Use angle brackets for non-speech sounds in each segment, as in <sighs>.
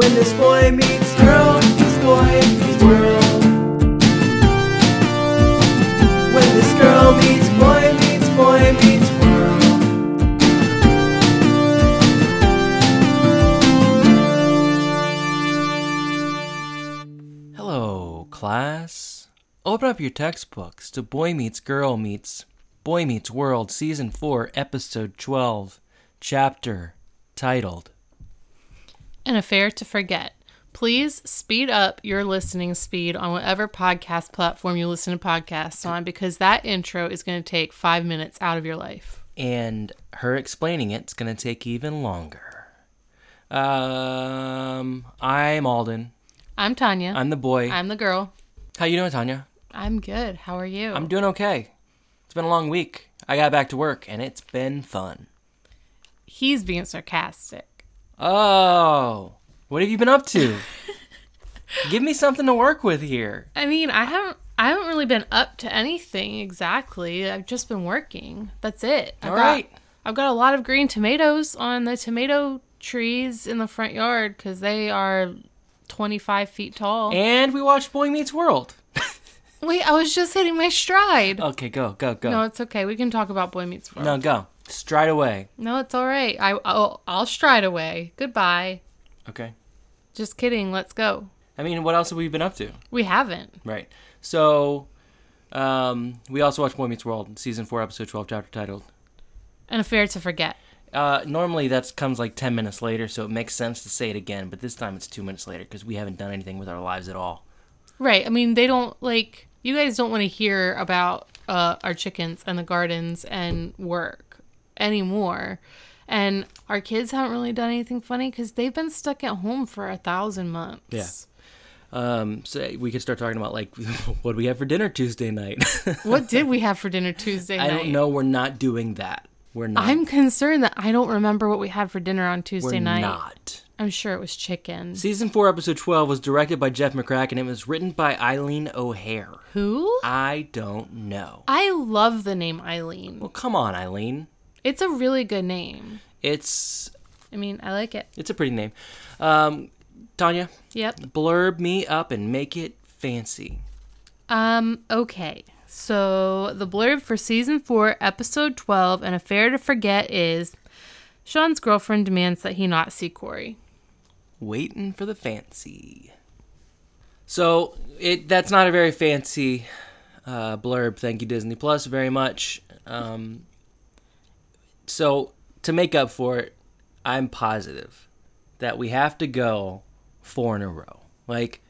When this boy meets girl, meets boy meets world. When this girl meets boy meets boy meets world. Hello, class. Open up your textbooks to Boy Meets Girl Meets Boy Meets World, Season 4, Episode 12, Chapter titled An affair to forget. Please speed up your listening speed on whatever podcast platform you listen to podcasts on because that intro is going to take five minutes out of your life. and her explaining it's going to take even longer. Um, I'm Alden. I'm Tanya. I'm the boy. I'm the girl. How you doing, Tanya? I'm good. How are you? I'm doing okay. It's been a long week. I got back to work and it's been fun. He's being sarcastic. Oh, what have you been up to? <laughs> Give me something to work with here. I mean, I haven't. I haven't really been up to anything exactly. I've just been working. That's it. I've All got, right. I've got a lot of green tomatoes on the tomato trees in the front yard because they are 25 feet tall. And we watched Boy Meets World. Wait, I was just hitting my stride. Okay, go, go, go. No, it's okay. We can talk about Boy Meets World. No, go. Stride away. No, it's all right. I I'll, I'll stride away. Goodbye. Okay. Just kidding. Let's go. I mean, what else have we been up to? We haven't. Right. So, um, we also watched Boy Meets World, season four, episode twelve, chapter titled. An affair to forget. Uh, normally that comes like ten minutes later, so it makes sense to say it again. But this time it's two minutes later because we haven't done anything with our lives at all. Right. I mean, they don't like you guys don't want to hear about uh, our chickens and the gardens and work anymore. And our kids haven't really done anything funny because they've been stuck at home for a thousand months. Yeah. Um, so we could start talking about like <laughs> what do we have for dinner Tuesday night. <laughs> What did we have for dinner Tuesday night? I don't know. We're not doing that. We're not. I'm concerned that I don't remember what we had for dinner on Tuesday we're night. not. I'm sure it was chicken. Season 4, Episode 12 was directed by Jeff McCracken. And it was written by Eileen O'Hare. Who? I don't know. I love the name Eileen. Well, come on, Eileen. It's a really good name. It's I mean, I like it. it's a pretty name. Um, Tanya, Yep. blurb me up and make it fancy. Um, okay. So the blurb for season four, episode 12, An Affair to Forget is Sean's girlfriend demands that he not see Corey. Waiting for the fancy. So it that's not a very fancy uh, blurb. Thank you, Disney Plus, very much. Um, so to make up for it, I'm positive that we have to go four in a row. Like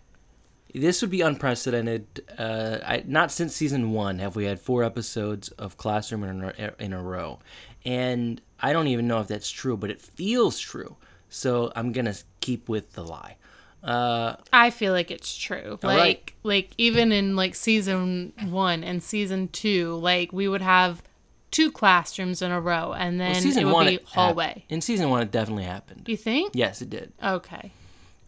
this would be unprecedented. Uh, I, not since season one have we had four episodes of Classroom in a, in a row, and I don't even know if that's true, but it feels true. So I'm gonna keep with the lie. Uh, I feel like it's true. Like right. like even in like season one and season two, like we would have two classrooms in a row and then well, season it would one be hallway. in season one, it definitely happened. You think? Yes, it did. Okay.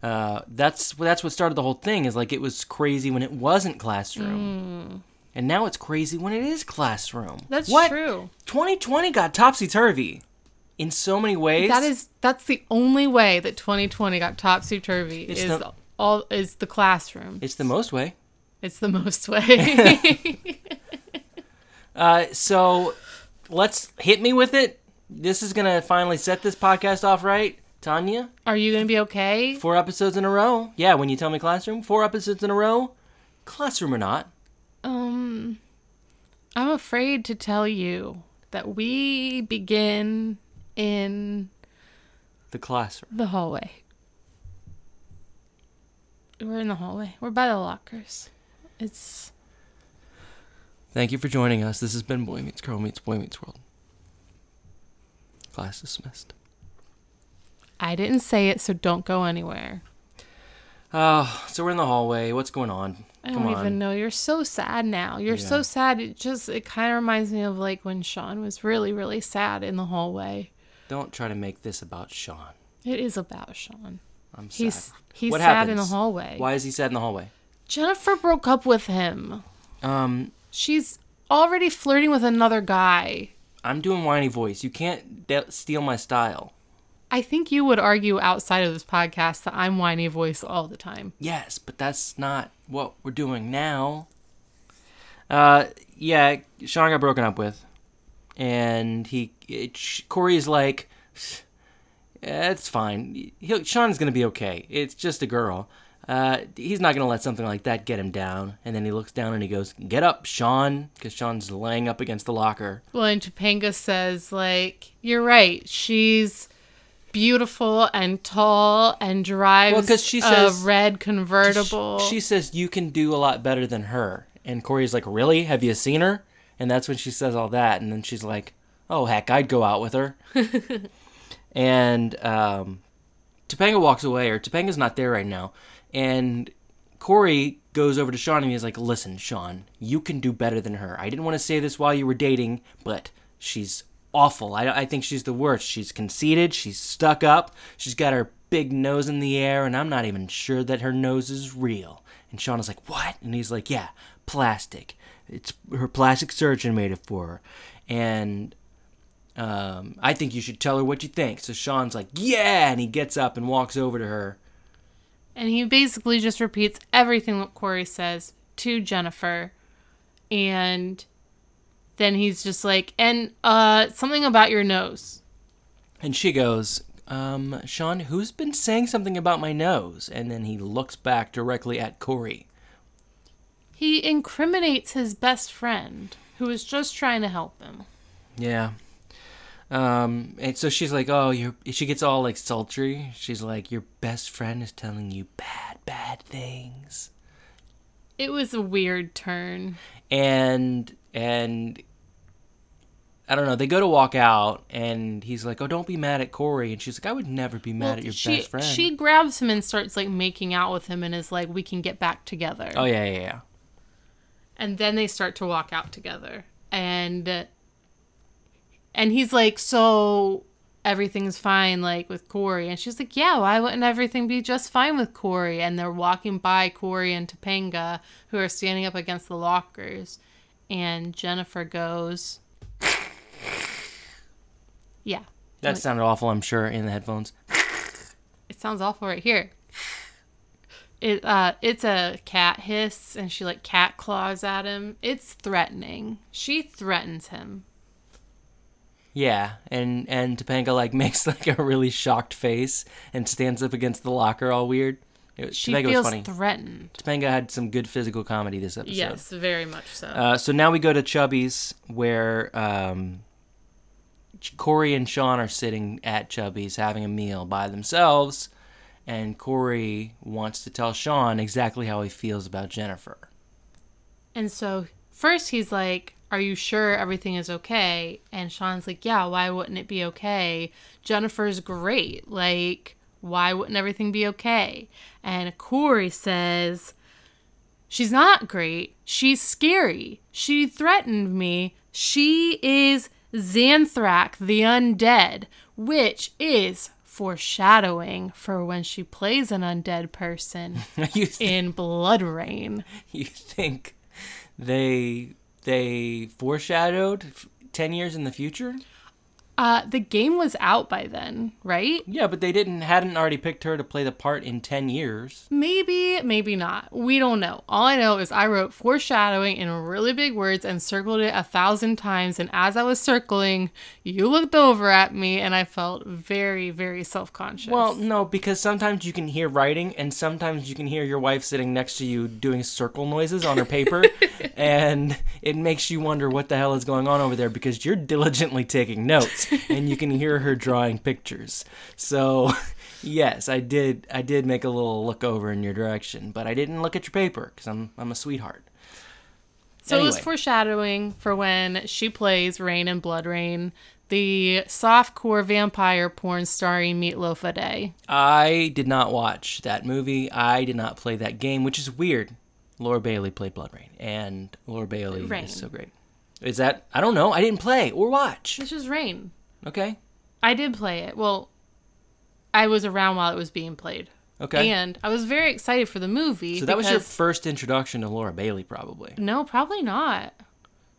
Uh, that's that's what started the whole thing. Is like it was crazy when it wasn't classroom, and now it's crazy when it is classroom. That's what? true. 2020 got topsy turvy in so many ways. That is that's the only way that 2020 got topsy turvy is the- all is the classroom. It's the most way. It's the most <laughs> way. <laughs> Uh, so let's hit me with it. This is gonna finally set this podcast off right, Tanya. Are you gonna be okay? Four episodes in a row. Yeah, when you tell me classroom, four episodes in a row, classroom or not. Um, I'm afraid to tell you that we begin in The classroom. the hallway. We're in the hallway. We're by the lockers. It's Thank you for joining us. This has been Boy Meets Girl Meets Boy Meets World. Class dismissed. I didn't say it, so don't go anywhere. Oh, so we're in the hallway. What's going on? I Come don't on. even know. You're so sad now. You're Yeah. so sad. It just it kind of reminds me of like when Sean was really really sad in the hallway. Don't try to make this about Sean. It is about Sean. I'm sad. He's he's What sad in the happens? hallway. Why is he sad in the hallway? Jennifer broke up with him. Um, She's already flirting with another guy. I'm doing whiny voice. You can't de- steal my style. I think you would argue outside of this podcast that I'm whiny voice all the time. Yes, but that's not what we're doing now. Uh, yeah, Sean got broken up with, and he it, Corey's like, "Eh, it's fine. He'll, Sean's gonna be okay. It's just a girl. Uh, he's not gonna let something like that get him down. And then he looks down and he goes, "Get up, Sean," because Sean's laying up against the locker. Well, and Topanga says, like, you're right. She's beautiful and tall and drives Well, 'cause she says- a red convertible. She says you can do a lot better than her, and Corey's like, "Really? Have you seen her?" And that's when she says all that, and then she's like, "Oh heck, I'd go out with her." <laughs> and um, Topanga walks away, or Topanga's not there right now, and Corey goes over to Sean and he's like, "Listen, Sean, you can do better than her. I didn't want to say this while you were dating, but she's awful. I, I think she's the worst. She's conceited. She's stuck up. She's got her big nose in the air, and I'm not even sure that her nose is real." And Sean is like, "What?" And he's like, "Yeah, plastic. It's her plastic surgeon made it for her." And um, I think you should tell her what you think. So Sean's like, "Yeah," and he gets up and walks over to her. And he basically just repeats everything that Corey says to Jennifer. And then he's just like, and uh, something about your nose. And she goes, um, Sean, who's been saying something about my nose? And then he looks back directly at Corey. He incriminates his best friend, who is just trying to help him. Yeah. Um, and so she's like, oh, you're, she gets all like sultry. She's like, your best friend is telling you bad, bad things. It was a weird turn. And, and, I don't know. They go to walk out, and he's like, "Oh, don't be mad at Corey." And she's like, "I would never be mad Well, at your she, best friend." She grabs him and starts like making out with him and is like, we can get back together. oh yeah, yeah, yeah. and then they start to walk out together and and he's like so everything's fine like with corey? And she's like yeah why wouldn't everything be just fine with corey? And they're walking by corey and topanga who are standing up against the lockers. And jennifer goes <laughs> yeah. That sounded awful. I'm sure in the headphones. it sounds awful right here. It uh it's a cat hiss and she like cat claws at him. It's threatening. She threatens him Yeah, and and Topanga like <laughs> makes like a really shocked face and stands up against the locker all weird. It, was- she Topanga feels was funny. threatened Topanga had some good physical comedy this episode. yes very much so Uh, so now we go to Chubby's where um, Corey and Sean are sitting at Chubby's having a meal by themselves, and Corey wants to tell Sean exactly how he feels about Jennifer. and so first he's like are you sure everything is okay and sean's like yeah why wouldn't it be okay jennifer's great like why wouldn't everything be okay and corey says She's not great. She's scary. She threatened me. She is Xanthrak the undead, which is foreshadowing for when she plays an undead person <laughs> th- in BloodRayne. you think they they foreshadowed ten years in the future? Uh, the game was out by then, right? Yeah, but they didn't hadn't already picked her to play the part in ten years. Maybe, maybe not. We don't know. All I know is I wrote foreshadowing in really big words and circled it a thousand times. And as I was circling, you looked over at me and I felt very, very self conscious. Well, no, because sometimes you can hear writing, and sometimes you can hear your wife sitting next to you doing circle noises on her paper, <laughs> and it makes you wonder what the hell is going on over there because you're diligently taking notes, <laughs> and you can hear her drawing pictures. So, <laughs> yes, I did. I did make a little look over in your direction, but I didn't look at your paper because I'm I'm a sweetheart. so it was foreshadowing for when she plays Rayne and BloodRayne, the softcore vampire porn starring Meatloaf Aday. I did not watch that movie. I did not play that game, which is weird. Laura Bailey played BloodRayne, and Laura Bailey Rayne. is so great. Is that? I don't know. I didn't play or watch. Which is Rayne. Okay. I did play it. Well, I was around while it was being played. Okay. And I was very excited for the movie. so that was your first introduction to Laura Bailey, probably. No, probably not.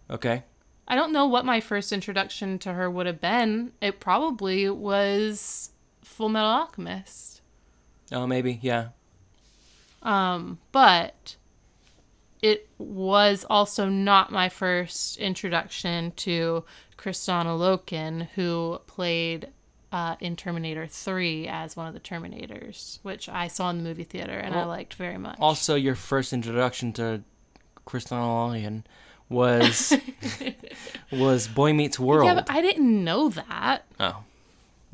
Okay. I don't know what my first introduction to her would have been. It probably was Full Metal Alchemist. Oh, maybe. Yeah. Um, but it was also not my first introduction to Kristanna Loken, who played uh, in Terminator 3 as one of the Terminators, which I saw in the movie theater and I liked very much. Also, your first introduction to Kristen Loken was <laughs> was Boy Meets World. yeah, but I didn't know that. oh,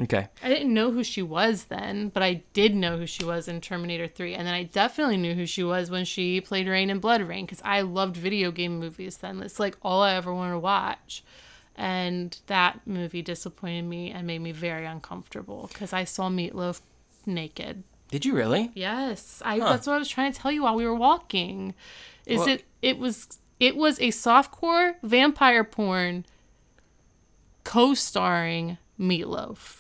okay. I didn't know who she was then, but I did know who she was in Terminator 3. And then I definitely knew who she was when she played Rayne in BloodRayne because I loved video game movies then. It's like all I ever wanted to watch. And that movie disappointed me and made me very uncomfortable because I saw Meatloaf naked. Did you really? Yes, I. Huh. That's what I was trying to tell you while we were walking. Is Well- it? It was. It was a softcore vampire porn, co-starring Meatloaf.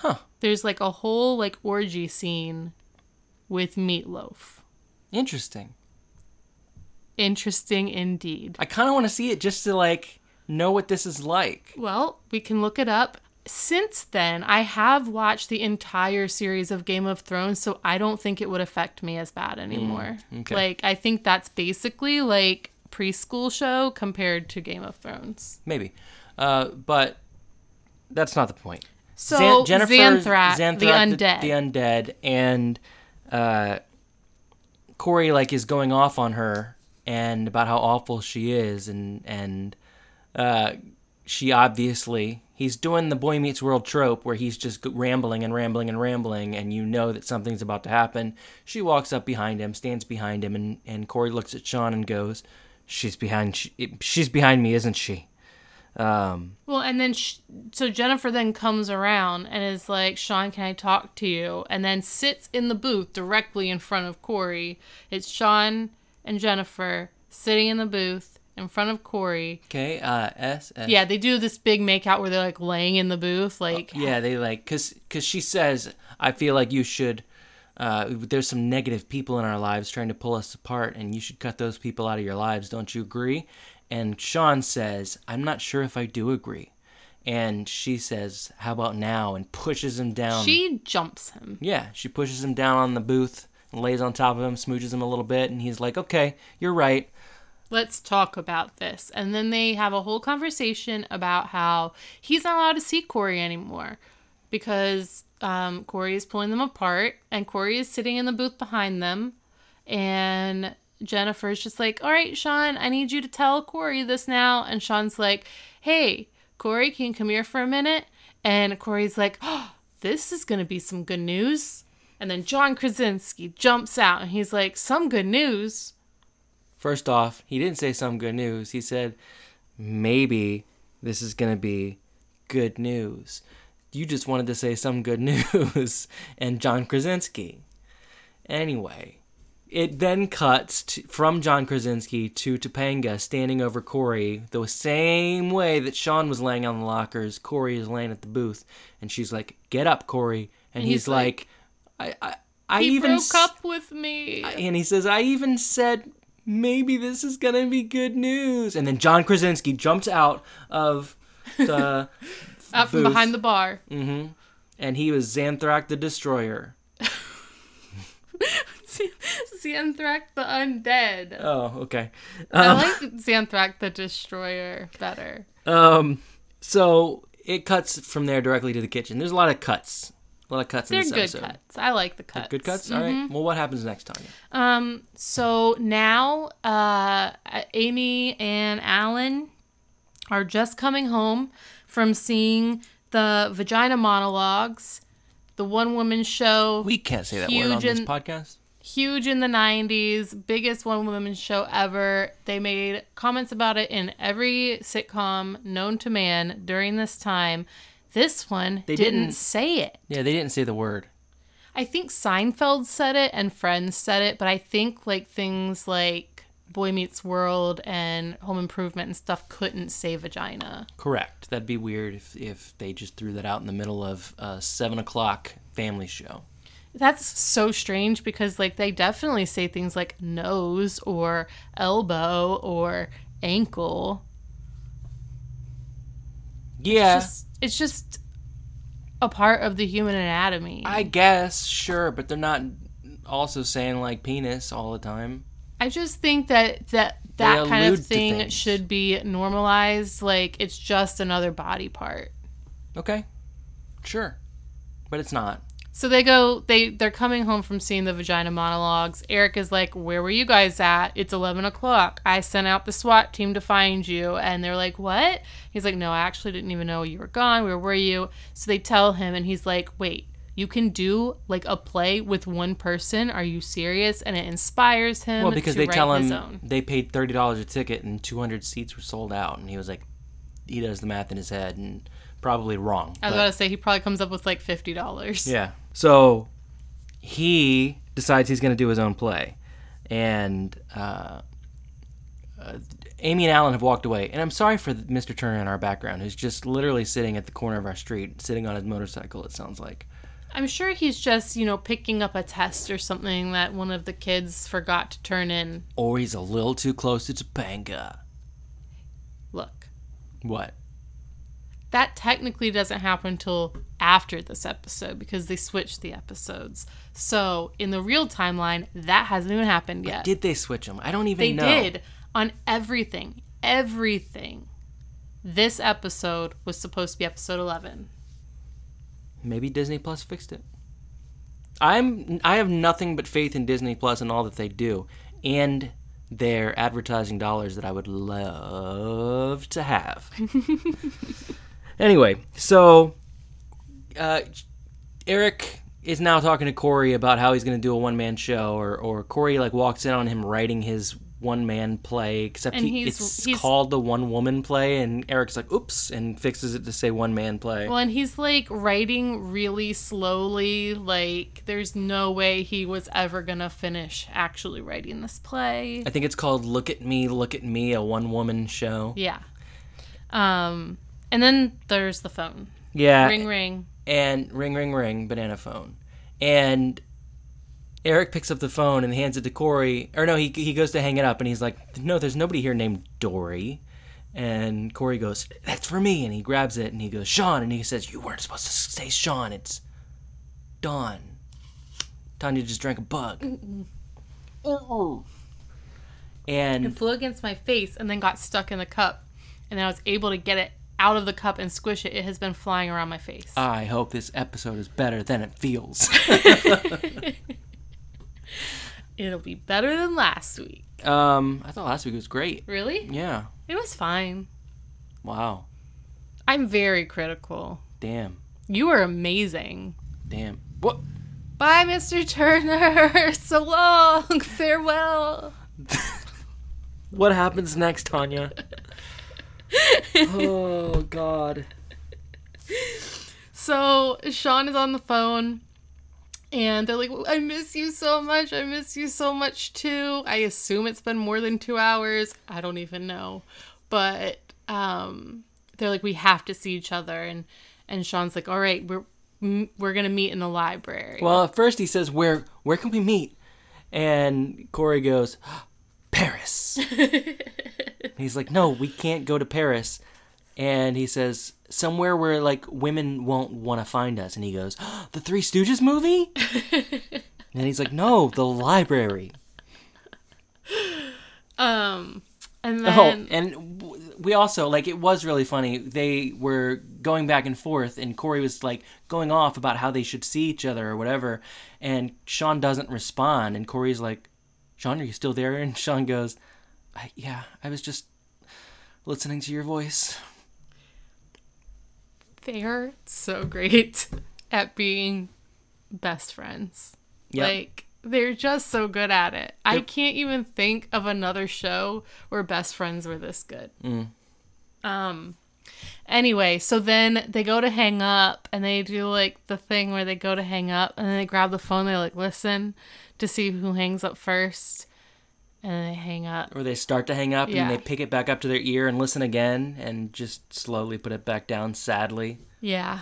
Huh. There's like a whole like orgy scene with Meatloaf. Interesting. Interesting indeed. I kind of want to see it just to like know what this is like. Well, we can look it up. Since then, I have watched the entire series of Game of Thrones, so I don't think it would affect me as bad anymore. okay. Like, I think that's basically like preschool show compared to Game of Thrones. Maybe, uh, but that's not the point. So, Xan- Jennifer Xanthrak, the Xanthrak, undead. the, undead, and uh, Corey like is going off on her and about how awful she is, and and uh, she obviously he's doing the Boy Meets World trope where he's just rambling and rambling and rambling, and you know that something's about to happen. She walks up behind him, stands behind him, and and Corey looks at Sean and goes, "She's behind. She, she's behind me, isn't she?" Um, Well, and then sh- so Jennifer then comes around and is like, "Sean, can I talk to you?" And then sits in the booth directly in front of Corey. It's Sean and Jennifer sitting in the booth in front of Corey. K uh, S S. Yeah, they do this big makeout where they're like laying in the booth, like Yeah, they like cuz cuz she says I feel like you should uh, there's some negative people in our lives trying to pull us apart and you should cut those people out of your lives, don't you agree? And Sean says, "I'm not sure if I do agree." And she says, "How about now?" and pushes him down. she jumps him. yeah, she pushes him down on the booth and lays on top of him, smooches him a little bit, and he's like, "Okay, you're right." let's talk about this. And then they have a whole conversation about how he's not allowed to see Corey anymore because um, Corey is pulling them apart and Corey is sitting in the booth behind them. And Jennifer's just like, all right, Sean, I need you to tell Corey this now. And Sean's like, hey, Corey, can you come here for a minute? And Corey's like, oh, this is going to be some good news. And then John Krasinski jumps out and he's like, some good news. First off, he didn't say some good news. He said, maybe this is going to be good news. You just wanted to say some good <laughs> news. and John Krasinski. Anyway, it then cuts to, from John Krasinski to Topanga standing over Corey the same way that Sean was laying on the lockers. Corey is laying at the booth. And she's like, get up, Corey. And, And he's, he's like, I, I, I he even broke up with me. and he says, I even said maybe this is gonna be good news. And then John Krasinski jumps out of the <laughs> out from booth. behind the bar. Mm-hmm. and he was Xanthrak the Destroyer. <laughs> <laughs> Xanthrak the Undead. Oh, okay. I like Xanthrak the Destroyer better. Um, so it cuts from there directly to the kitchen. There's a lot of cuts. A lot of cuts They're in this good episode. cuts. I like the cuts. Good cuts. All right. Well, what happens next time? Um. So now, uh, Amy and Alan are just coming home from seeing the vagina monologues, the one woman show. We can't say that word on this in- podcast. Huge in the 90s, biggest one woman show ever. They made comments about it in every sitcom known to man during this time. This one They didn't, didn't- say it. Yeah, they didn't say the word. I think Seinfeld said it and Friends said it, but I think like things like Boy Meets World and Home Improvement and stuff couldn't say vagina. Correct. That'd be weird if if they just threw that out in the middle of a seven o'clock family show. That's so strange because like they definitely say things like nose or elbow or ankle. Yeah. just it's just a part of the human anatomy. I guess, sure, but they're not also saying like penis all the time. I just think that that that kind of thing should be normalized. Like it's just another body part. Okay, sure, but it's not. So they go. They they're coming home from seeing the vagina monologues. Eric is like, "Where were you guys at? It's eleven o'clock. I sent out the SWAT team to find you." And they're like, "What?" He's like, "No, I actually didn't even know you were gone. Where were you?" So they tell him, and he's like, "Wait." You can do like a play with one person. Are you serious? And it inspires him. Well, because they tell him they paid thirty dollars a ticket and two hundred seats were sold out, and he was like, he does the math in his head and probably wrong. I was but- about to say he probably comes up with like fifty dollars. Yeah. So he decides he's going to do his own play, and uh, uh, Amy and Alan have walked away. And I'm sorry for Mr. Turner in our background, who's just literally sitting at the corner of our street, sitting on his motorcycle. It sounds like. I'm sure he's just, you know, picking up a test or something that one of the kids forgot to turn in. Or he's a little too close to Topanga. Look, What? that technically doesn't happen until after this episode because they switched the episodes. So in the real timeline, that hasn't even happened yet. Did they switch them? I don't even they know. did on everything. Everything. This episode was supposed to be episode 11. Maybe Disney Plus fixed it. I'm I have nothing but faith in Disney Plus and all that they do and their advertising dollars that I would love to have. <laughs> anyway, so uh, Eric is now talking to Corey about how he's going to do a one man show, or or Corey like walks in on him writing his one man play, except And he, he's- it's he's- called the one woman play, and Eric's like, "Oops," and fixes it to say one man play. Well, and he's like writing really slowly. Like, there's no way he was ever gonna finish actually writing this play. I think it's called "Look at Me, Look at Me," a one woman show. Yeah. Um, and then there's the phone. Yeah, Ring, ring. And ring, ring, ring, banana phone, and Eric picks up the phone and hands it to Corey. Or no, he he goes to hang it up, and he's like, "No, there's nobody here named Dory." And Corey goes, "That's for me," and he grabs it and he goes, "Sean," and he says, "You weren't supposed to say Sean. It's Dawn." Tanya just drank a bug. And It flew against my face and then got stuck in the cup. And then I was able to get it out of the cup and squish it. It has been flying around my face. <laughs> I hope this episode is better than it feels. <laughs> It'll be better than last week. um, I thought last week was great. Really? Yeah. It was fine. Wow. I'm very critical. Damn. You are amazing. Damn. What? Bye, Mr. Turner. <laughs> So long. Farewell. What happens next, Tanya? Oh God. So Sean is on the phone and they're like, I miss you so much. I miss you so much too. I assume it's been more than two hours. I don't even know. But um, they're like, we have to see each other. And, and Sean's like, all right, we're, we're going to meet in the library. Well, at first he says, "Where? Where can we meet?" And Corey goes, "Paris." <laughs> He's like, "No, we can't go to Paris." And he says, "Somewhere where like women won't want to find us." And he goes, <gasps> "The Three Stooges movie?" <laughs> and he's like, "No, the library." um, and then. Oh, and we also like it was really funny. They were going back and forth, and Corey was like going off about how they should see each other or whatever, and Sean doesn't respond, and Corey's like, "Sean, are you still there?" And Sean goes, I, "Yeah, I was just listening to your voice." they're so great <laughs> at being best friends. Yep. Like they're just so good at it. I can't even think of another show where best friends were this good. Mm. Um anyway, so then they go to hang up and they do like the thing where they go to hang up and then they grab the phone, they like listen to see who hangs up first. And then they hang up. Or they start to hang up Yeah. and they pick it back up to their ear and listen again, and just slowly put it back down, sadly. Yeah.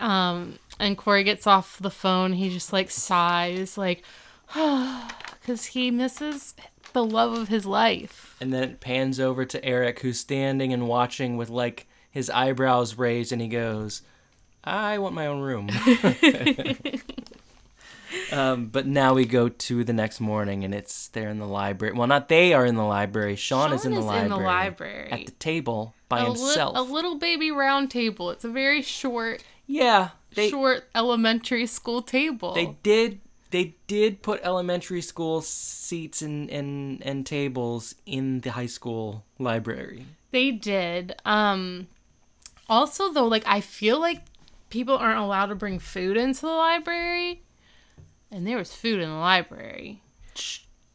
Um, and Corey gets off the phone. He just like sighs, like, <sighs> because he misses the love of his life. And then it pans over to Eric, who's standing and watching with like his eyebrows raised, and he goes, I want my own room. <laughs> <laughs> um, but now we go to the next morning, and it's there in the library. Well, not they are in the library. Sean, is, in the, library, library. at the table by a, li- himself. a little baby round table. It's a very short, yeah, they short elementary school table. they did they did put elementary school seats and and and tables in the high school library. They did. Um also though, like I feel like people aren't allowed to bring food into the library. And there was food in the library.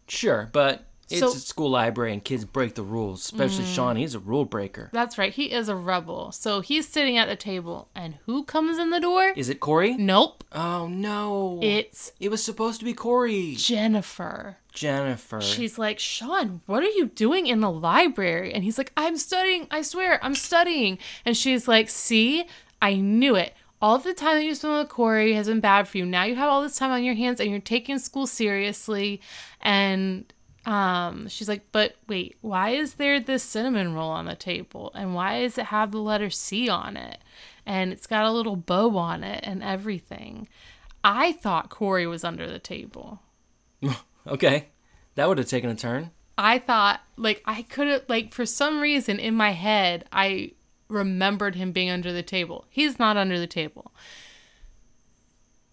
Sure, but it's So- a school library and kids break the rules, especially mm. Sean. He's a rule breaker. That's right, he is a rebel. So he's sitting at the table and who comes in the door? Is it Corey? Nope. Oh no! It's It was supposed to be Corey. Jennifer. Jennifer. She's like, Sean, what are you doing in the library? And he's like, I'm studying. I swear, I'm studying. And she's like, See, I knew it. All the time that you spend with Corey has been bad for you. Now you have all this time on your hands and you're taking school seriously. And um, she's like, But wait, why is there this cinnamon roll on the table? And why does it have the letter C on it? And it's got a little bow on it and everything. I thought Corey was under the table. <laughs> okay, that would have taken a turn. I thought like I could have like for some reason in my head I remembered him being under the table. He's not under the table.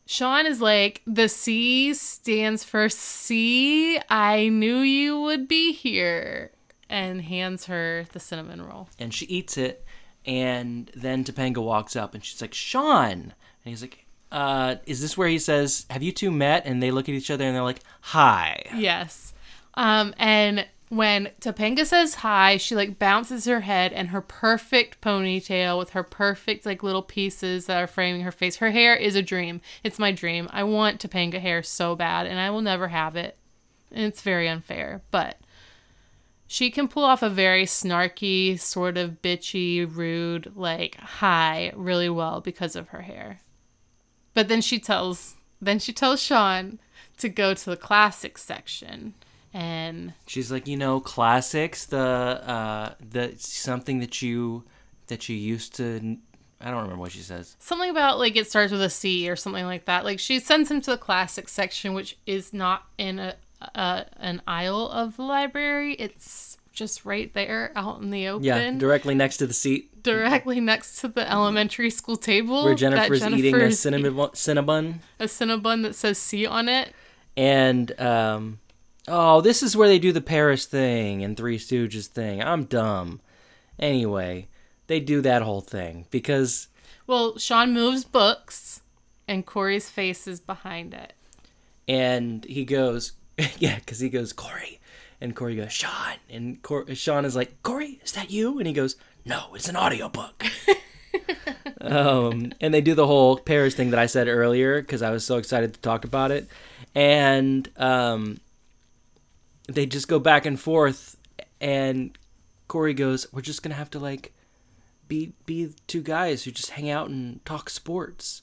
Sean is like the C stands for C. I knew you would be here and hands her the cinnamon roll. And she eats it, and then Topanga walks up and she's like, Sean! And he's like, uh, is this where he says, Have you two met? And they look at each other and they're like, Hi. Yes. Um, and when Topanga says hi, she like bounces her head and her perfect ponytail with her perfect like little pieces that are framing her face. Her hair is a dream. It's my dream. I want Topanga hair so bad and I will never have it. And it's very unfair, but she can pull off a very snarky, sort of bitchy, rude, like hi really well because of her hair. But then she tells then she tells Sean to go to the classics section and She's like, you know, classics, the uh the something that you that you used to I don't remember what she says. something about like it starts with a C or something like that. Like she sends him to the classics section, which is not in a, a an aisle of the library. It's just right there out in the open, Yeah, directly next to the seat directly next to the elementary school table where that Jennifer's, eating a cinnamon cinnabon. a cinnabon that says C on it. And um oh, this is where they do the Paris thing and Three Stooges thing. I'm dumb. Anyway, they do that whole thing because Well, Sean moves books, and Corey's face is behind it. and he goes, <laughs> yeah, because he goes Corey, and Corey goes Sean, and Cor- Sean is like Corey, is that you? And he goes, No, it's an audiobook. <laughs> um, and they do the whole Paris thing that I said earlier because I was so excited to talk about it, and um, they just go back and forth, and Corey goes, "We're just gonna have to like." Be, be two guys who just hang out and talk sports.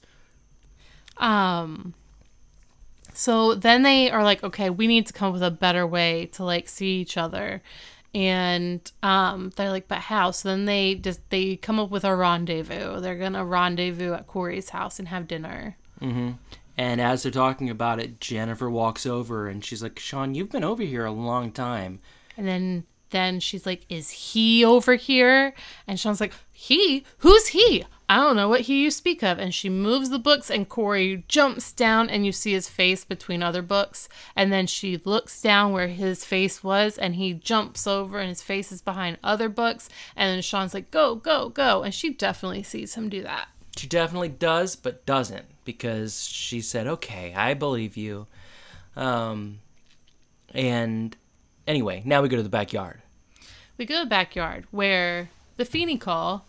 Um so then they are like, okay, we need to come up with a better way to like see each other. And um they're like, but how? So then they just they come up with a rendezvous. They're gonna rendezvous at Corey's house and have dinner. And as they're talking about it, Jennifer walks over and she's like, Sean, you've been over here a long time. And then then she's like, Is he over here? And Sean's like, He? Who's he? I don't know what he you speak of. And she moves the books and Corey jumps down and you see his face between other books. And then she looks down where his face was and he jumps over and his face is behind other books. And then Sean's like, Go, go, go. And she definitely sees him do that. She definitely does, but doesn't because she said, okay, I believe you. Um, and anyway, now we go to the backyard. We go to the backyard where the Feeney call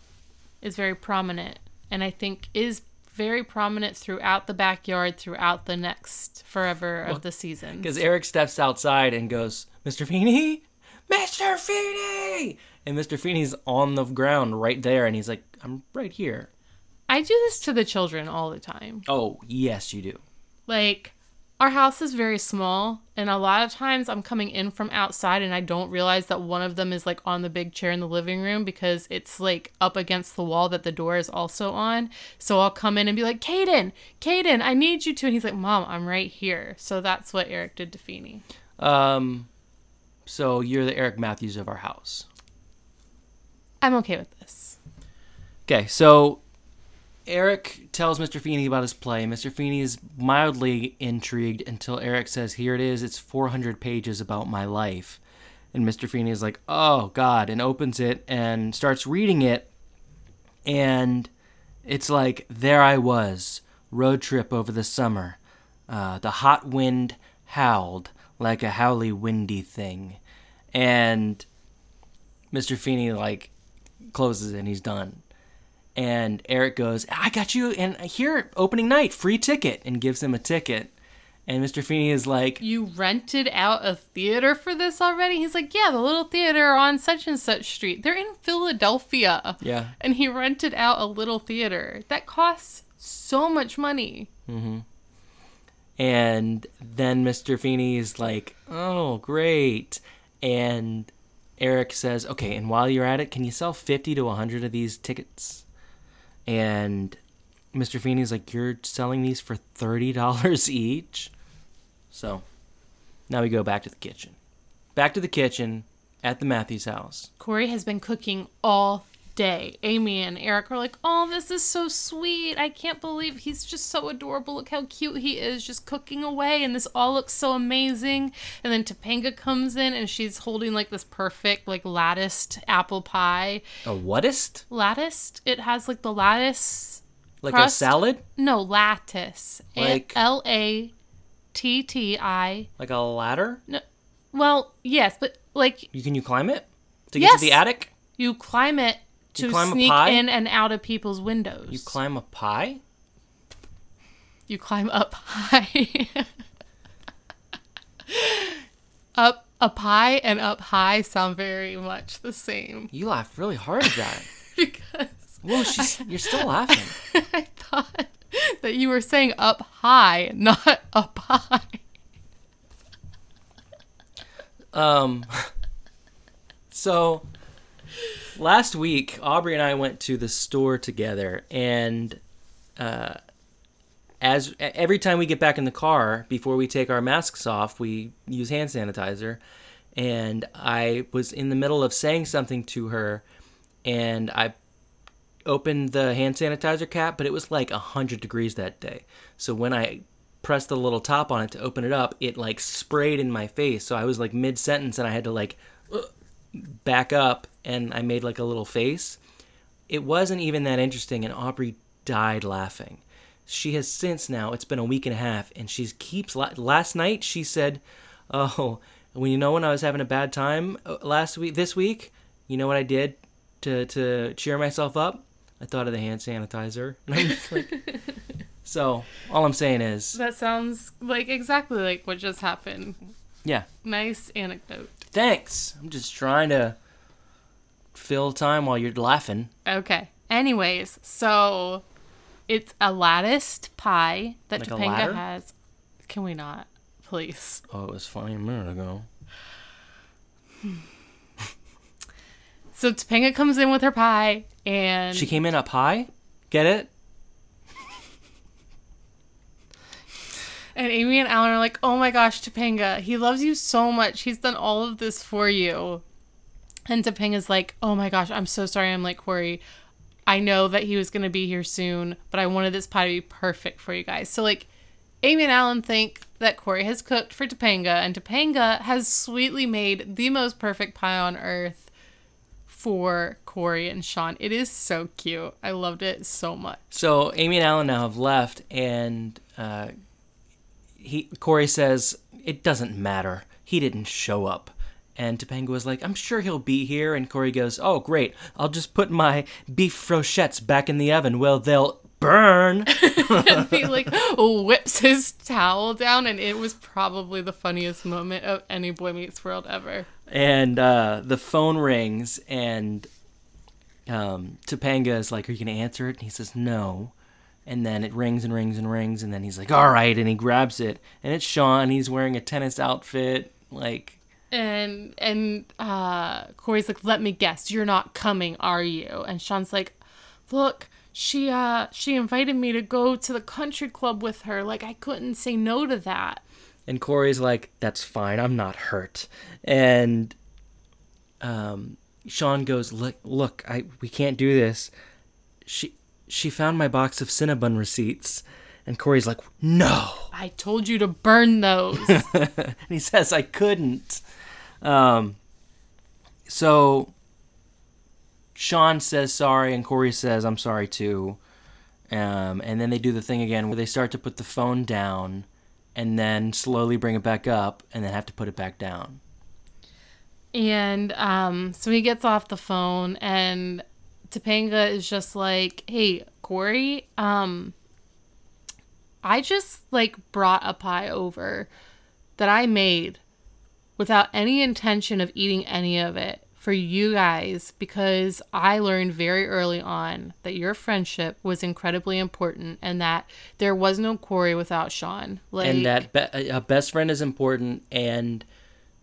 is very prominent and I think is very prominent throughout the backyard throughout the next forever of the season. Because Eric steps outside and goes, Mr. Feeney? Mr. Feeney! And Mr. Feeney's on the ground right there, and he's like, I'm right here. I do this to the children all the time. Oh, yes, you do. Like our house is very small, and a lot of times I'm coming in from outside and I don't realize that one of them is like on the big chair in the living room because it's like up against the wall that the door is also on. So I'll come in and be like, Caden, Caden, I need you to. And he's like, Mom, I'm right here. So that's what Eric did to Feeney. Um, so you're the Eric Matthews of our house. I'm okay with this. Okay, so Eric tells Mr. Feeney about his play. Mr. Feeney is mildly intrigued until Eric says, Here it is, it's 400 pages about my life. And Mr. Feeney is like, Oh, God, and opens it and starts reading it. And it's like, There I was, road trip over the summer. Uh, the hot wind howled like a howly windy thing. And Mr. Feeney, like, closes and he's done. And Eric goes, I got you, and here, opening night, free ticket, and gives him a ticket. And Mr. Feeney is like, You rented out a theater for this already? He's like, Yeah, the little theater on such and such street. They're in Philadelphia. Yeah. And he rented out a little theater. That costs so much money. Mm-hmm. And then Mr. Feeney is like, oh, great. And Eric says, okay, and while you're at it, can you sell 50 to 100 of these tickets? And Mr. Feeney's like, you're selling these for $30 <laughs> each? So now we go back to the kitchen. Back to the kitchen at the Matthews house. Corey has been cooking all day. Amy and Eric are like, Oh, this is so sweet. I can't believe he's just so adorable. Look how cute he is, just cooking away. And this all looks so amazing. And then Topanga comes in and she's holding like this perfect, like latticed apple pie. A whatist? Latticed? It has like the lattice. Like Crust? a salad? No, lattice. Like- L A T T I. Like a ladder? No, well, yes, but like You can you climb it to get Yes. to the attic? you climb it to sneak in and out of people's windows. You climb a pie? You climb up high. <laughs> up a pie and up high sound very much the same You laughed really hard at that. <laughs> because Whoa, she's you're still laughing. <laughs> I thought that you were saying up high, not up high. Um, so last week, Aubrey and I went to the store together, and uh, as every time we get back in the car before we take our masks off, we use hand sanitizer. And I was in the middle of saying something to her, and I opened the hand sanitizer cap, but it was like 100 degrees that day. So when I pressed the little top on it to open it up, it like sprayed in my face. So I was like mid sentence and I had to like back up and I made like a little face. It wasn't even that interesting, and Aubrey died laughing. She has since now, it's been a week and a half, and she keeps. La- last night she said, Oh, when you know when I was having a bad time uh, last week, this week, you know what I did to, to cheer myself up? I thought of the hand sanitizer. And I'm just like, <laughs> so all I'm saying is, That sounds like exactly like what just happened. yeah, Nice anecdote. Thanks. I'm just trying to fill time while you're laughing. Okay. Anyways, so it's a latticed pie that Like Topanga has. Can we not, please? Oh, it was funny a minute ago. <laughs> So Topanga comes in with her pie, and She came in up high. Get it? And Amy and Alan are like, "Oh my gosh, Topanga, he loves you so much. He's done all of this for you." And Topanga's like, "Oh my gosh, I'm so sorry. I'm like Corey. I know that he was gonna be here soon, but I wanted this pie to be perfect for you guys." So like, Amy and Alan think that Corey has cooked for Topanga, and Topanga has sweetly made the most perfect pie on earth for Corey and Sean. It is so cute. I loved it so much. So Amy and Alan now have left, and uh, he Corey says it doesn't matter. He didn't show up. And Topanga was like, I'm sure he'll be here. And Corey goes, Oh, great. I'll just put my beef brochettes back in the oven. Well, they'll burn. <laughs> and he like whips his towel down and it was probably the funniest moment of any boy meets world ever and uh, the phone rings, and um, Topanga is like, Are you going to answer it? And he says, No. And then it rings and rings and rings, and then he's like, "All right," and he grabs it, and it's Sean. He's wearing a tennis outfit, like And and uh Corey's like, "Let me guess, you're not coming, are you?" And Sean's like, "Look, she uh she invited me to go to the country club with her. Like I couldn't say no to that." And Corey's like, "That's fine. I'm not hurt." And um, Sean goes, "Look, look, I we can't do this." She she found my box of Cinnabon receipts, and Corey's like, "No," I told you to burn those. <laughs> and he says, "I couldn't." Um, so Sean says sorry, and Corey says, "I'm sorry too." Um, and then they do the thing again where they start to put the phone down, and then slowly bring it back up, and then have to put it back down. And um, so he gets off the phone, and Topanga is just like, "Hey, Corey, um, I just like brought a pie over that I made without any intention of eating any of it for you guys because I learned very early on that your friendship was incredibly important and that there was no Corey without Sean. Like, and that be- a best friend is important, and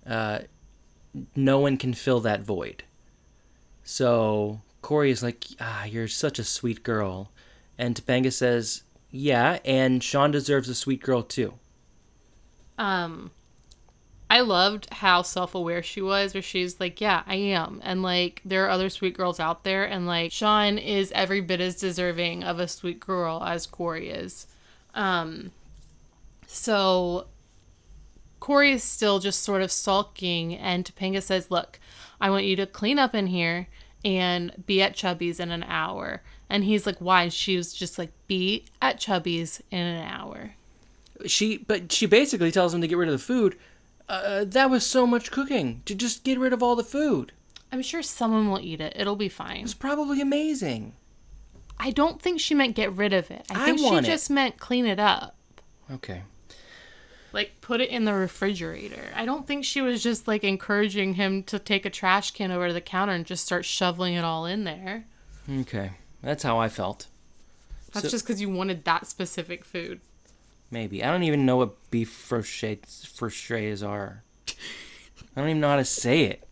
uh, no one can fill that void. So Corey is like, "Ah, you're such a sweet girl," and Topanga says, "Yeah, and Sean deserves a sweet girl too." um I loved how self-aware she was where she's like, "Yeah, I am." And like there are other sweet girls out there and like Sean is every bit as deserving of a sweet girl as Corey is. Um so Corey is still just sort of sulking and Topanga says, "Look, I want you to clean up in here and be at Chubby's in an hour." And he's like, "Why?" And she was just like, "Be at Chubby's in an hour." She, but she basically tells him to get rid of the food. Uh, that was so much cooking to just get rid of all the food. I'm sure someone will eat it. It'll be fine. It's probably amazing. I don't think she meant get rid of it. I I think she it. just meant clean it up. Okay. Like put it in the refrigerator. I don't think she was just like encouraging him to take a trash can over to the counter and just start shoveling it all in there. Okay. That's how I felt. That's So- just because you wanted that specific food. Maybe. I don't even know what beef frochets frochets are. I don't even know how to say it.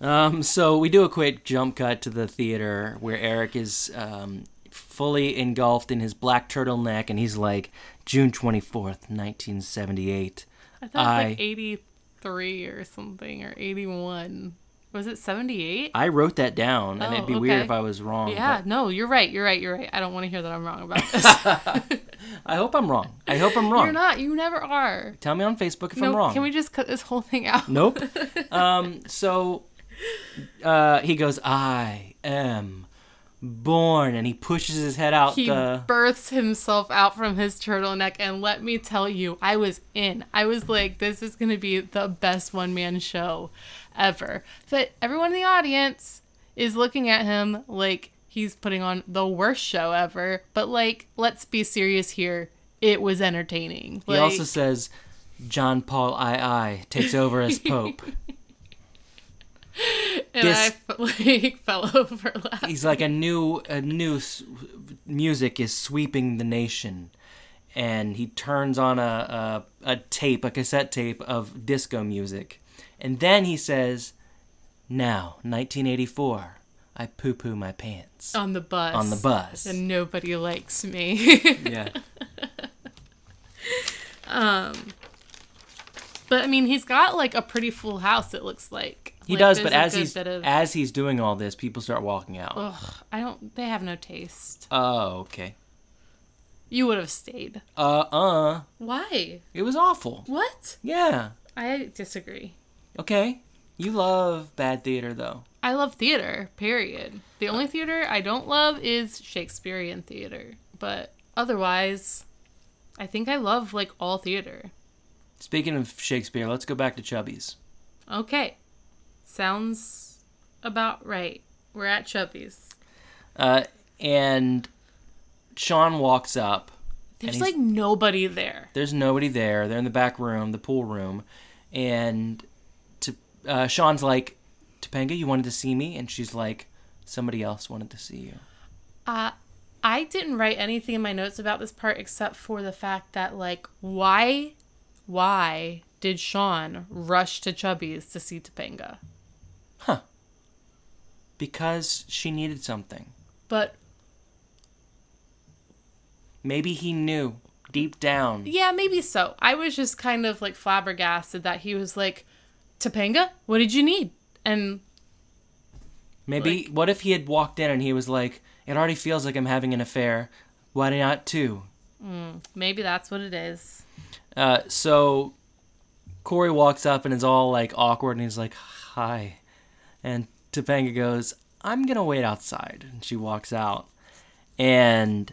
Um, so we do a quick jump cut to the theater where Eric is um, fully engulfed in his black turtleneck, and he's like, June twenty fourth, nineteen seventy eight. I thought it was like 83 or something or 81. Was it 78? I wrote that down, and Oh, it'd be weird if I was wrong. Yeah, but no, you're right. You're right. You're right. I don't want to hear that I'm wrong about this. <laughs> I hope I'm wrong. I hope I'm wrong. You're not. You never are. Tell me on Facebook if no, I'm wrong. Can we just cut this whole thing out? Nope. <laughs> um, so uh, he goes, I am born. And he pushes his head out he the. births himself out from his turtleneck and let me tell you i was in i was like this is going to be the best one-man show ever but everyone in the audience is looking at him like he's putting on the worst show ever but like let's be serious here it was entertaining He also says, John Paul I takes over as <laughs> Pope. And this- i <laughs> like fell over laughing. He's like a new, a new s- music is sweeping the nation. And he turns on a, a, a tape, a cassette tape of disco music. And then he says, Now, 1984, I poo poo my pants. on the bus on the bus. and nobody likes me <laughs> yeah. <laughs> Um, But I mean, he's got like a pretty full house. It looks like He Like, does, but as he's of- as he's doing all this, people start walking out. Ugh, I don't. They have no taste. Oh, okay. You would have stayed. Uh, uh, Why? it was awful. What? Yeah. I disagree. Okay. You love bad theater, though. I love theater. Period. The only theater I don't love is Shakespearean theater. But otherwise, I think I love like all theater. Speaking of Shakespeare, let's go back to Chubby's. Okay, sounds about right. We're at Chubby's. Uh, and Sean walks up. There's like nobody there. There's nobody there. They're in the back room, the pool room, and to, uh, Sean's like, "Topanga, you wanted to see me?" And she's like, "Somebody else wanted to see you." Uh, I didn't write anything in my notes about this part except for the fact that like why why did Sean rush to Chubby's to see Topanga? Because she needed something. But Maybe he knew deep down. yeah, maybe so. I was just kind of like flabbergasted that he was like, Topanga, what did you need? And Maybe Like- what if he had walked in and he was like, "It already feels like I'm having an affair. Why not two?" maybe that's what it is. Uh, so Corey walks up and is all like awkward and he's like, "Hi," and Topanga goes, "I'm gonna wait outside," and she walks out, and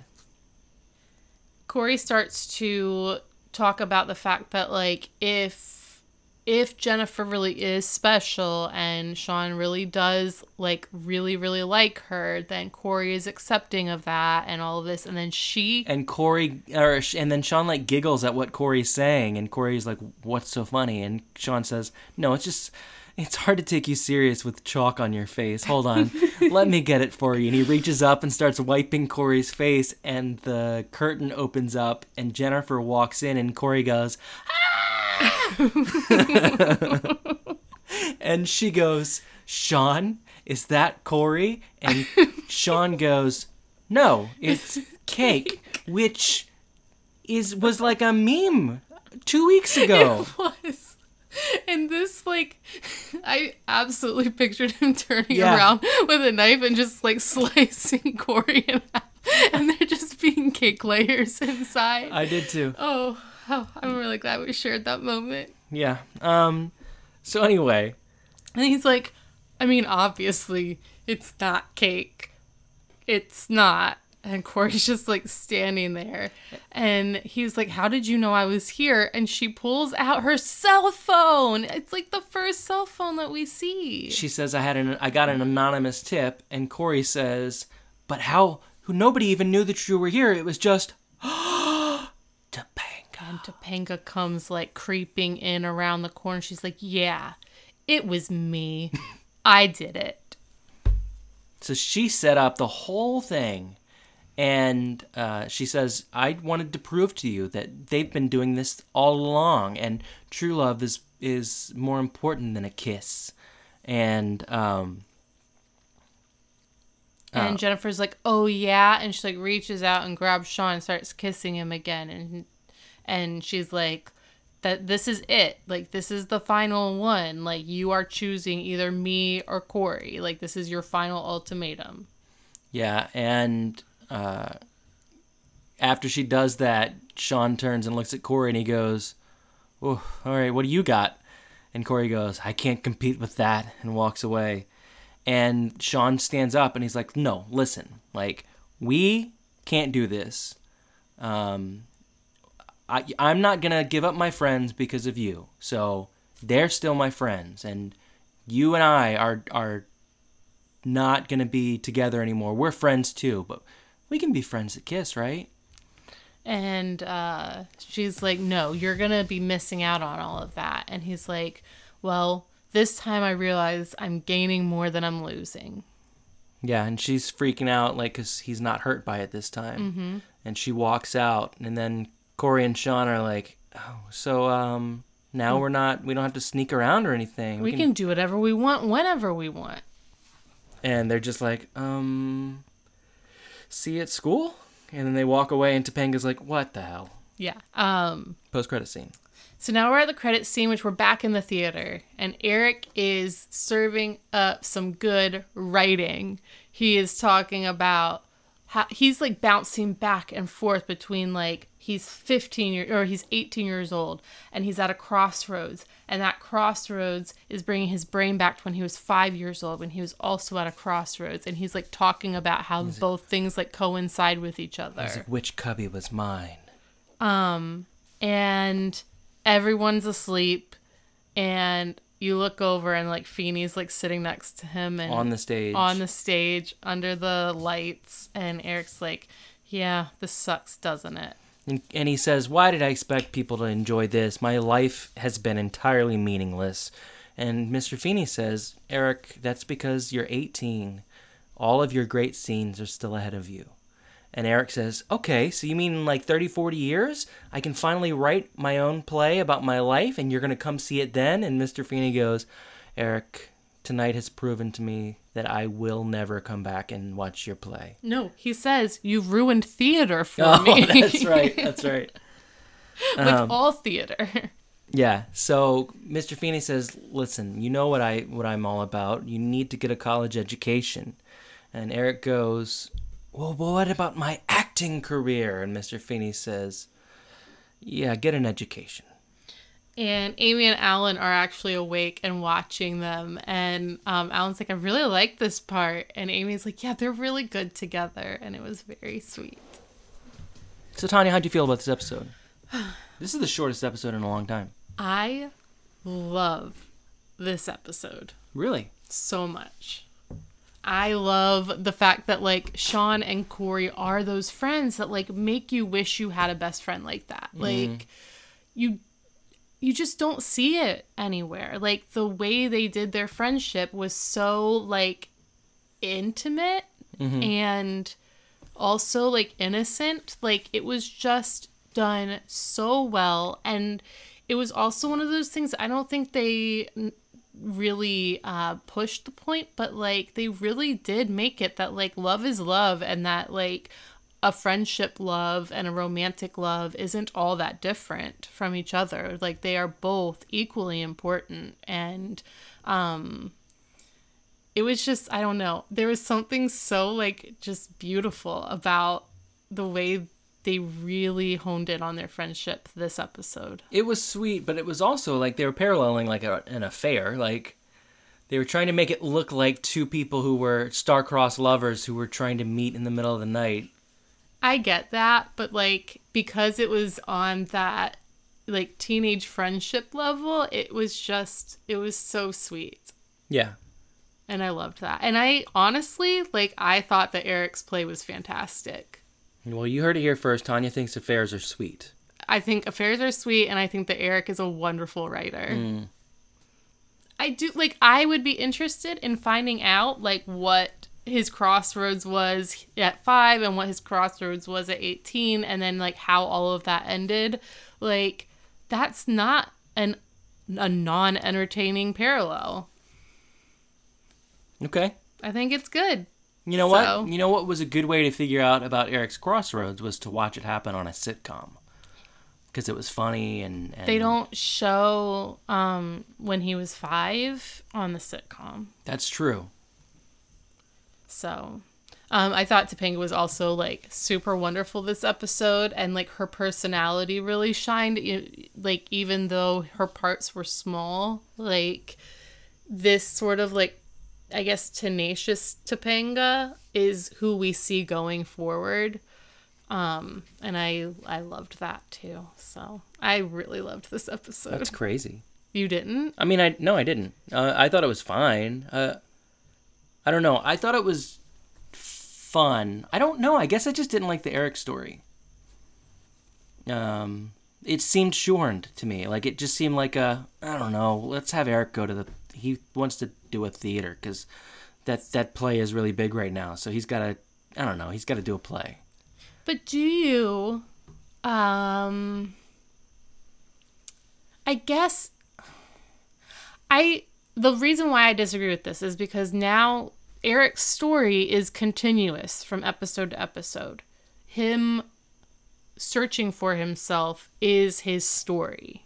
Corey starts to talk about the fact that like if if Jennifer really is special and Sean really does like really really like her, then Corey is accepting of that and all of this, and then she and Corey or and then Sean like giggles at what Corey's saying, and Corey's like, "What's so funny?" And Sean says, "No, it's just." It's hard to take you serious with chalk on your face. Hold on. Let me get it for you. And he reaches up and starts wiping Corey's face, and the curtain opens up, and Jennifer walks in, and Corey goes, "Ah!" <laughs> and she goes, Sean, is that Corey? And Sean goes, No, it's cake, <laughs> which is was like a meme two weeks ago. It was. <laughs> And this, like, <laughs> I absolutely pictured him <laughs> turning Yeah. around with a knife and just like slicing Corey in half, and there just being cake layers inside. I did too. oh, oh, I'm really glad we shared that moment. Yeah. Um. So anyway, And he's like, I mean, obviously, it's not cake. It's not. And Corey's <laughs> just like standing there. And he's like, How did you know I was here? And she pulls out her cell phone. It's like the first cell phone that we see. she says I had an I got an anonymous tip, and Corey says, "But how? Who? Nobody even knew that you were here. It was just <gasps> Topanga." And Topanga comes like creeping in around the corner. She's like, Yeah, it was me. <laughs> I did it. So she set up the whole thing. And uh, she says, I wanted to prove to you that they've been doing this all along, and true love is, is more important than a kiss. And um, And Jennifer's like, "Oh yeah," and she like reaches out and grabs Sean and starts kissing him again, and and she's like, "That this is it. Like this is the final one. Like you are choosing either me or Corey. Like this is your final ultimatum." yeah, and uh, after she does that, Sean turns and looks at Corey and he goes, oh, All right, what do you got? And Corey goes, I can't compete with that, and walks away. And Sean stands up and he's like, No, listen, like, we can't do this. Um, I, I'm not going to give up my friends because of you. So they're still my friends. And you and I are, are not going to be together anymore. We're friends too, but we can be friends that kiss, right? And uh, she's like, No, you're going to be missing out on all of that. And he's like, Well, this time I realize I'm gaining more than I'm losing. Yeah, and she's freaking out like because he's not hurt by it this time, mm-hmm. and she walks out, and then Corey and Sean are like, "Oh, so um, now we're not, we don't have to sneak around or anything. We can do whatever we want whenever we want. and they're just like, um, see you at school, and then they walk away, and Topanga's like, "What the hell?" Yeah. Um, Post credit scene. So now we're at the credit scene, which we're back in the theater, and Eric is serving up some good writing. He is talking about how he's like bouncing back and forth between like he's 15 years or he's 18 years old and he's at a crossroads and that crossroads is bringing his brain back to when he was five years old when he was also at a crossroads and he's like talking about how both things like coincide with each other He's like, which cubby was mine? um and everyone's asleep and you look over and like Feeney's like sitting next to him and On the stage. on the stage under the lights and Eric's like yeah this sucks doesn't it And, and he says, Why did I expect people to enjoy this? My life has been entirely meaningless. And Mr. Feeney says, Eric, that's because you're 18. All of your great scenes are still ahead of you. And Eric says, Okay, so you mean like 30, 40 years? I can finally write my own play about my life and you're going to come see it then? And Mr. Feeney goes, Eric, tonight has proven to me that I will never come back and watch your play. No, he says you've ruined theater <laughs> for Oh, me. <laughs> that's right. That's <laughs> right. With Um, all theater. Yeah. So Mr. Feeney says, "Listen, you know what I what I'm all about. You need to get a college education." And Eric goes, "Well, what about my acting career?" And Mr. Feeney says, "Yeah, get an education." And Amy and Alan are actually awake and watching them. And um, Alan's like, I really like this part. And Amy's like, Yeah, they're really good together. And it was very sweet. So Tanya, how'd you feel about this episode? <sighs> This is the shortest episode in a long time. I love this episode Really? so much. I love the fact that like Sean and Corey are those friends that like make you wish you had a best friend like that. Like you you just don't see it anywhere. Like the way they did their friendship was so like intimate and also like innocent. Like it was just done so well and it was also one of those things I don't think they really uh pushed the point but like they really did make it that like love is love and that like a friendship love and a romantic love isn't all that different from each other like they are both equally important and um it was just i don't know there was something so like just beautiful about the way they really honed in on their friendship this episode It was sweet, but it was also like they were paralleling like a, an affair. Like they were trying to make it look like two people who were star-crossed lovers who were trying to meet in the middle of the night. I get that, but like because it was on that like teenage friendship level, it was just it was so sweet. Yeah. And I loved that. And I honestly like I thought that Eric's play was fantastic. Well, you heard it here first. Tanya thinks affairs are sweet. I think affairs are sweet and I think that Eric is a wonderful writer. Mm. I do like I would be interested in finding out like what his crossroads was at 5 and what his crossroads was at 18 and then like how all of that ended. Like that's not an a non-entertaining parallel. Okay. I think it's good. You know So- what? You know what was a good way to figure out about Eric's Crossroads was to watch it happen on a sitcom. Because it was funny and, and They don't show um when he was 5 on the sitcom. That's true. So, um, I thought Topanga was also like super wonderful this episode, and like her personality really shined. Like even though her parts were small, like this sort of like I guess tenacious Topanga is who we see going forward. Um, and I I loved that too. So I really loved this episode. That's crazy. you didn't? I mean, I no, I didn't. Uh, I thought it was fine. Uh, I don't know. I thought it was fun. I don't know. I guess I just didn't like the Eric story. Um, it seemed shorned to me. Like it just seemed like a I don't know. Let's have Eric go to the. He wants to do a theater because that that play is really big right now. So he's got to. I don't know. He's got to do a play. But do you um I guess I the reason why I disagree with this is because now Eric's story is continuous from episode to episode. Him searching for himself is his story.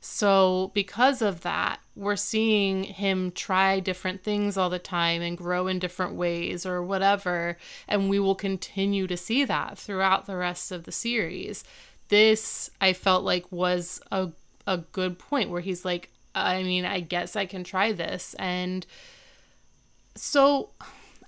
So, because of that, we're seeing him try different things all the time and grow in different ways or whatever. And we will continue to see that throughout the rest of the series. This, I felt like, was a, a good point where he's like, I mean, I guess I can try this. And so,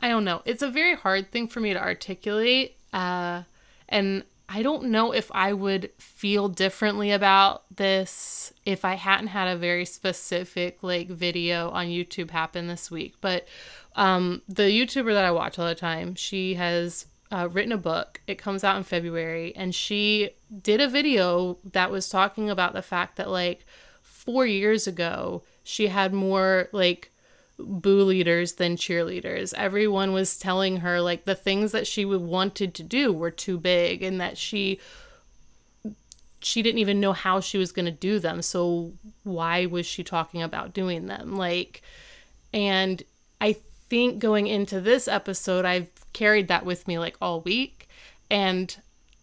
I don't know. It's a very hard thing for me to articulate. Uh, and I don't know if I would feel differently about this if I hadn't had a very specific like video on YouTube happen this week. But um, the YouTuber that I watch all the time, she has uh, written a book. It comes out in February, and she did a video that was talking about the fact that like four years ago she had more like boo leaders than cheerleaders. Everyone was telling her like the things that she wanted to do were too big and that she she didn't even know how she was going to do them. So why was she talking about doing them? Like and I think going into this episode I've carried that with me like all week and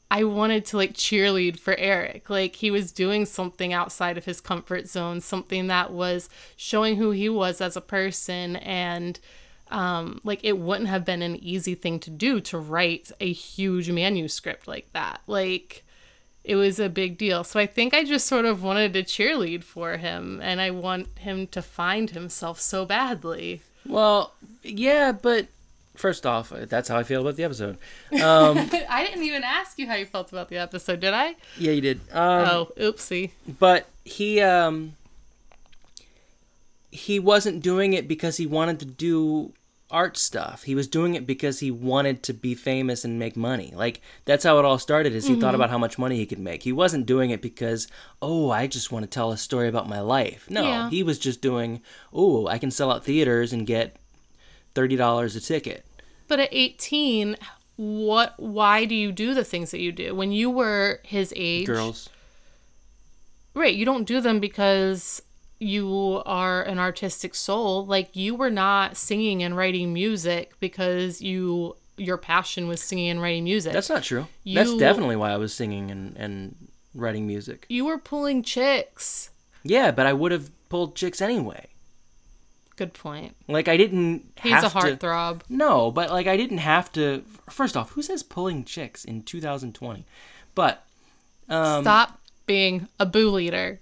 I wanted to like cheerlead for Eric. Like he was doing something outside of his comfort zone, something that was showing who he was as a person and um like it wouldn't have been an easy thing to do to write a huge manuscript like that. Like it was a big deal. So I think I just sort of wanted to cheerlead for him and I want him to find himself so badly. Well, yeah, but first off, that's how I feel about the episode. <laughs> Um, I didn't even ask you how you felt about the episode, did I? yeah, you did. Um, oh, oopsie. but he um he wasn't doing it because he wanted to do art stuff he was doing it because he wanted to be famous and make money like that's how it all started is he Mm-hmm. thought about how much money he could make he wasn't doing it because oh i just want to tell a story about my life no Yeah. he was just doing oh i can sell out theaters and get $30 a ticket But at 18, what why do you do the things that you do? When you were his age, girls right, you don't do them because you are an artistic soul. Like you were not singing and writing music because you your passion was singing and writing music. that's not true that's definitely why i was singing and, and writing music you were pulling chicks. yeah but i would have pulled chicks anyway Good point. Like I didn't He's have a heartthrob. No, but like I didn't have to. First off, who says pulling chicks in 2020? But um, Stop being a boo leader.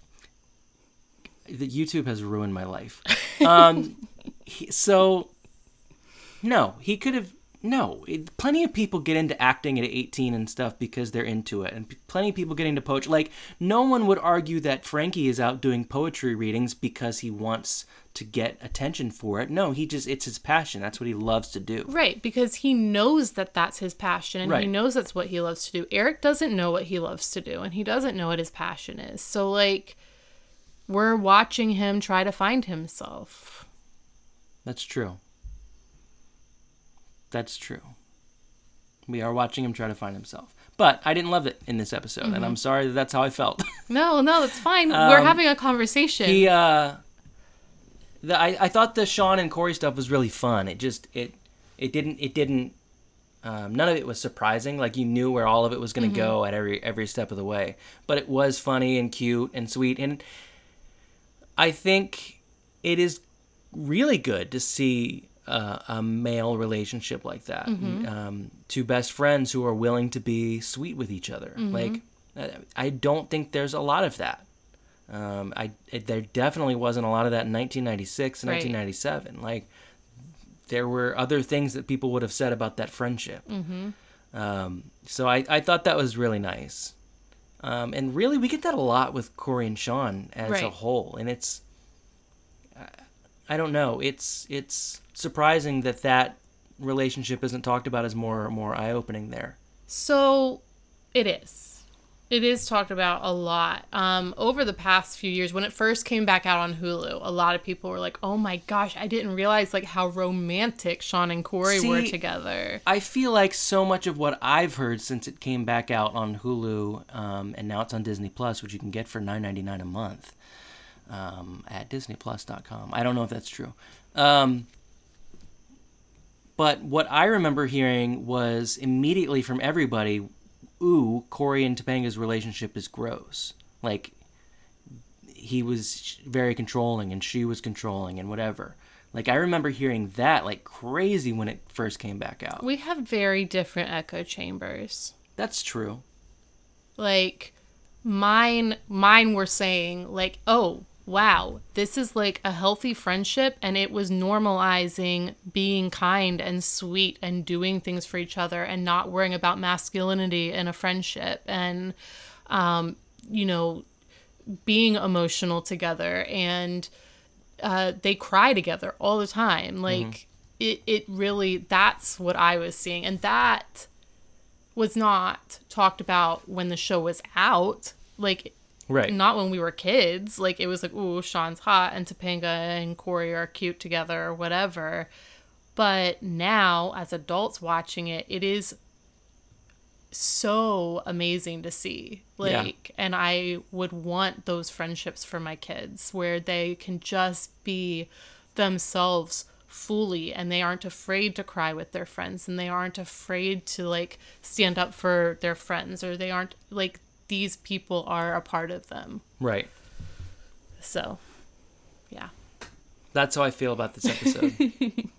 the YouTube has ruined my life. Um, <laughs> he, so no, he could have. No, it, plenty of people get into acting at 18 and stuff because they're into it, and p- plenty of people get into poetry. Like no one would argue that Frankie is out doing poetry readings because he wants to get attention for it. No, he just it's his passion. That's what he loves to do. Right, because he knows that that's his passion and he knows that's what he loves to do. Eric doesn't know what he loves to do and he doesn't know what his passion is. So, like, we're watching him try to find himself. That's true. That's true. We are watching him try to find himself. But I didn't love it in this episode, and I'm sorry that that's how I felt. <laughs> No, no, that's fine. we're having a conversation. Um, he, uh, the, I, I thought the Sean and Corey stuff was really fun. It just, it, it didn't, it didn't, um, none of it was surprising. Like you knew where all of it was going to go at every, every step of the way. But it was funny and cute and sweet. And I think it is really good to see uh, a male relationship like that. Um, two best friends who are willing to be sweet with each other. Like, I- don't think there's a lot of that. Um, I it, there definitely wasn't a lot of that in 1996 and Right. 1997. Like, there were other things that people would have said about that friendship. Um, so I, I thought that was really nice. Um, and really, we get that a lot with Corey and Sean as a whole, and it's I- I don't know. It's it's surprising that that relationship isn't talked about as more more eye opening there. So it is. It is talked about a lot. Um, over the past few years, when it first came back out on Hulu, a lot of people were like, "Oh my gosh, I didn't realize like how romantic Sean and Corey were together." I feel like so much of what I've heard since it came back out on Hulu, um, and now it's on Disney Plus, which you can get for nine ninety nine a month um, at DisneyPlus.com. I don't know if that's true. Um, but what I remember hearing was immediately from everybody, "Ooh, Corey and Topanga's relationship is gross." Like he was very controlling and she was controlling and whatever. Like I remember hearing that like crazy when it first came back out. We have very different echo chambers. That's true. Like mine mine were saying like, "Oh, wow, this is like a healthy friendship and it was normalizing being kind and sweet and doing things for each other and not worrying about masculinity in a friendship and um, you know, being emotional together and uh, they cry together all the time. Like it, it really that's what I was seeing, and that was not talked about when the show was out. Like Right. not when we were kids. Like it was like, ooh, Sean's hot and Topanga and Corey are cute together or whatever. But now, as adults watching it, it is so amazing to see. Yeah. Like, and I would want those friendships for my kids where they can just be themselves fully and they aren't afraid to cry with their friends and they aren't afraid to like stand up for their friends or they aren't like these people are a part of them. Right. So, yeah. That's how I feel about this episode. <laughs>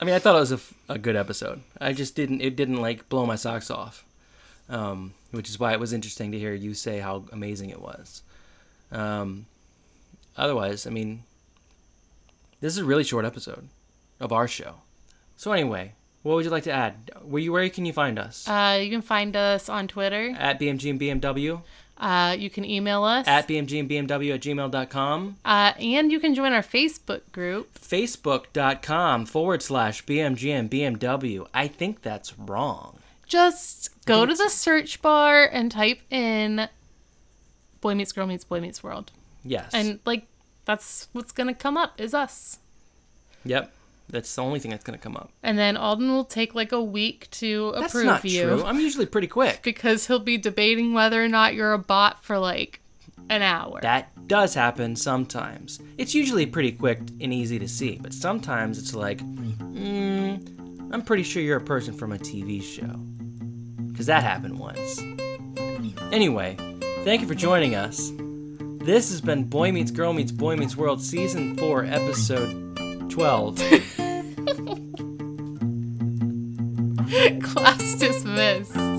I mean, I thought it was a, f- a good episode. I just didn't. It didn't like blow my socks off, um, which is why it was interesting to hear you say how amazing it was. Um, otherwise, I mean, this is a really short episode of our show. So anyway, what would you like to add? Where you where can you find us? Uh, you can find us on Twitter. at BMG and BMW, Uh, you can email us. at BMG and BMW at gmail.com. uh, and you can join our Facebook group. facebook.com forward slash BMG and BMW. I think that's wrong. Just go to the search bar and type in Boy Meets Girl Meets Boy Meets World. Yes. And, like, that's what's going to come up is us. yep. That's the only thing that's going to come up. And then Alden will take, like, a week to That's approve not you. true. I'm usually pretty quick. <laughs> Because he'll be debating whether or not you're a bot for, like, an hour. That does happen sometimes. It's usually pretty quick and easy to see, but sometimes it's like, mm, I'm pretty sure you're a person from a TV show. Because that happened once. Anyway, thank you for joining us. This has been Boy Meets Girl Meets Boy Meets World Season 4, Episode 12. <laughs> Class dismissed.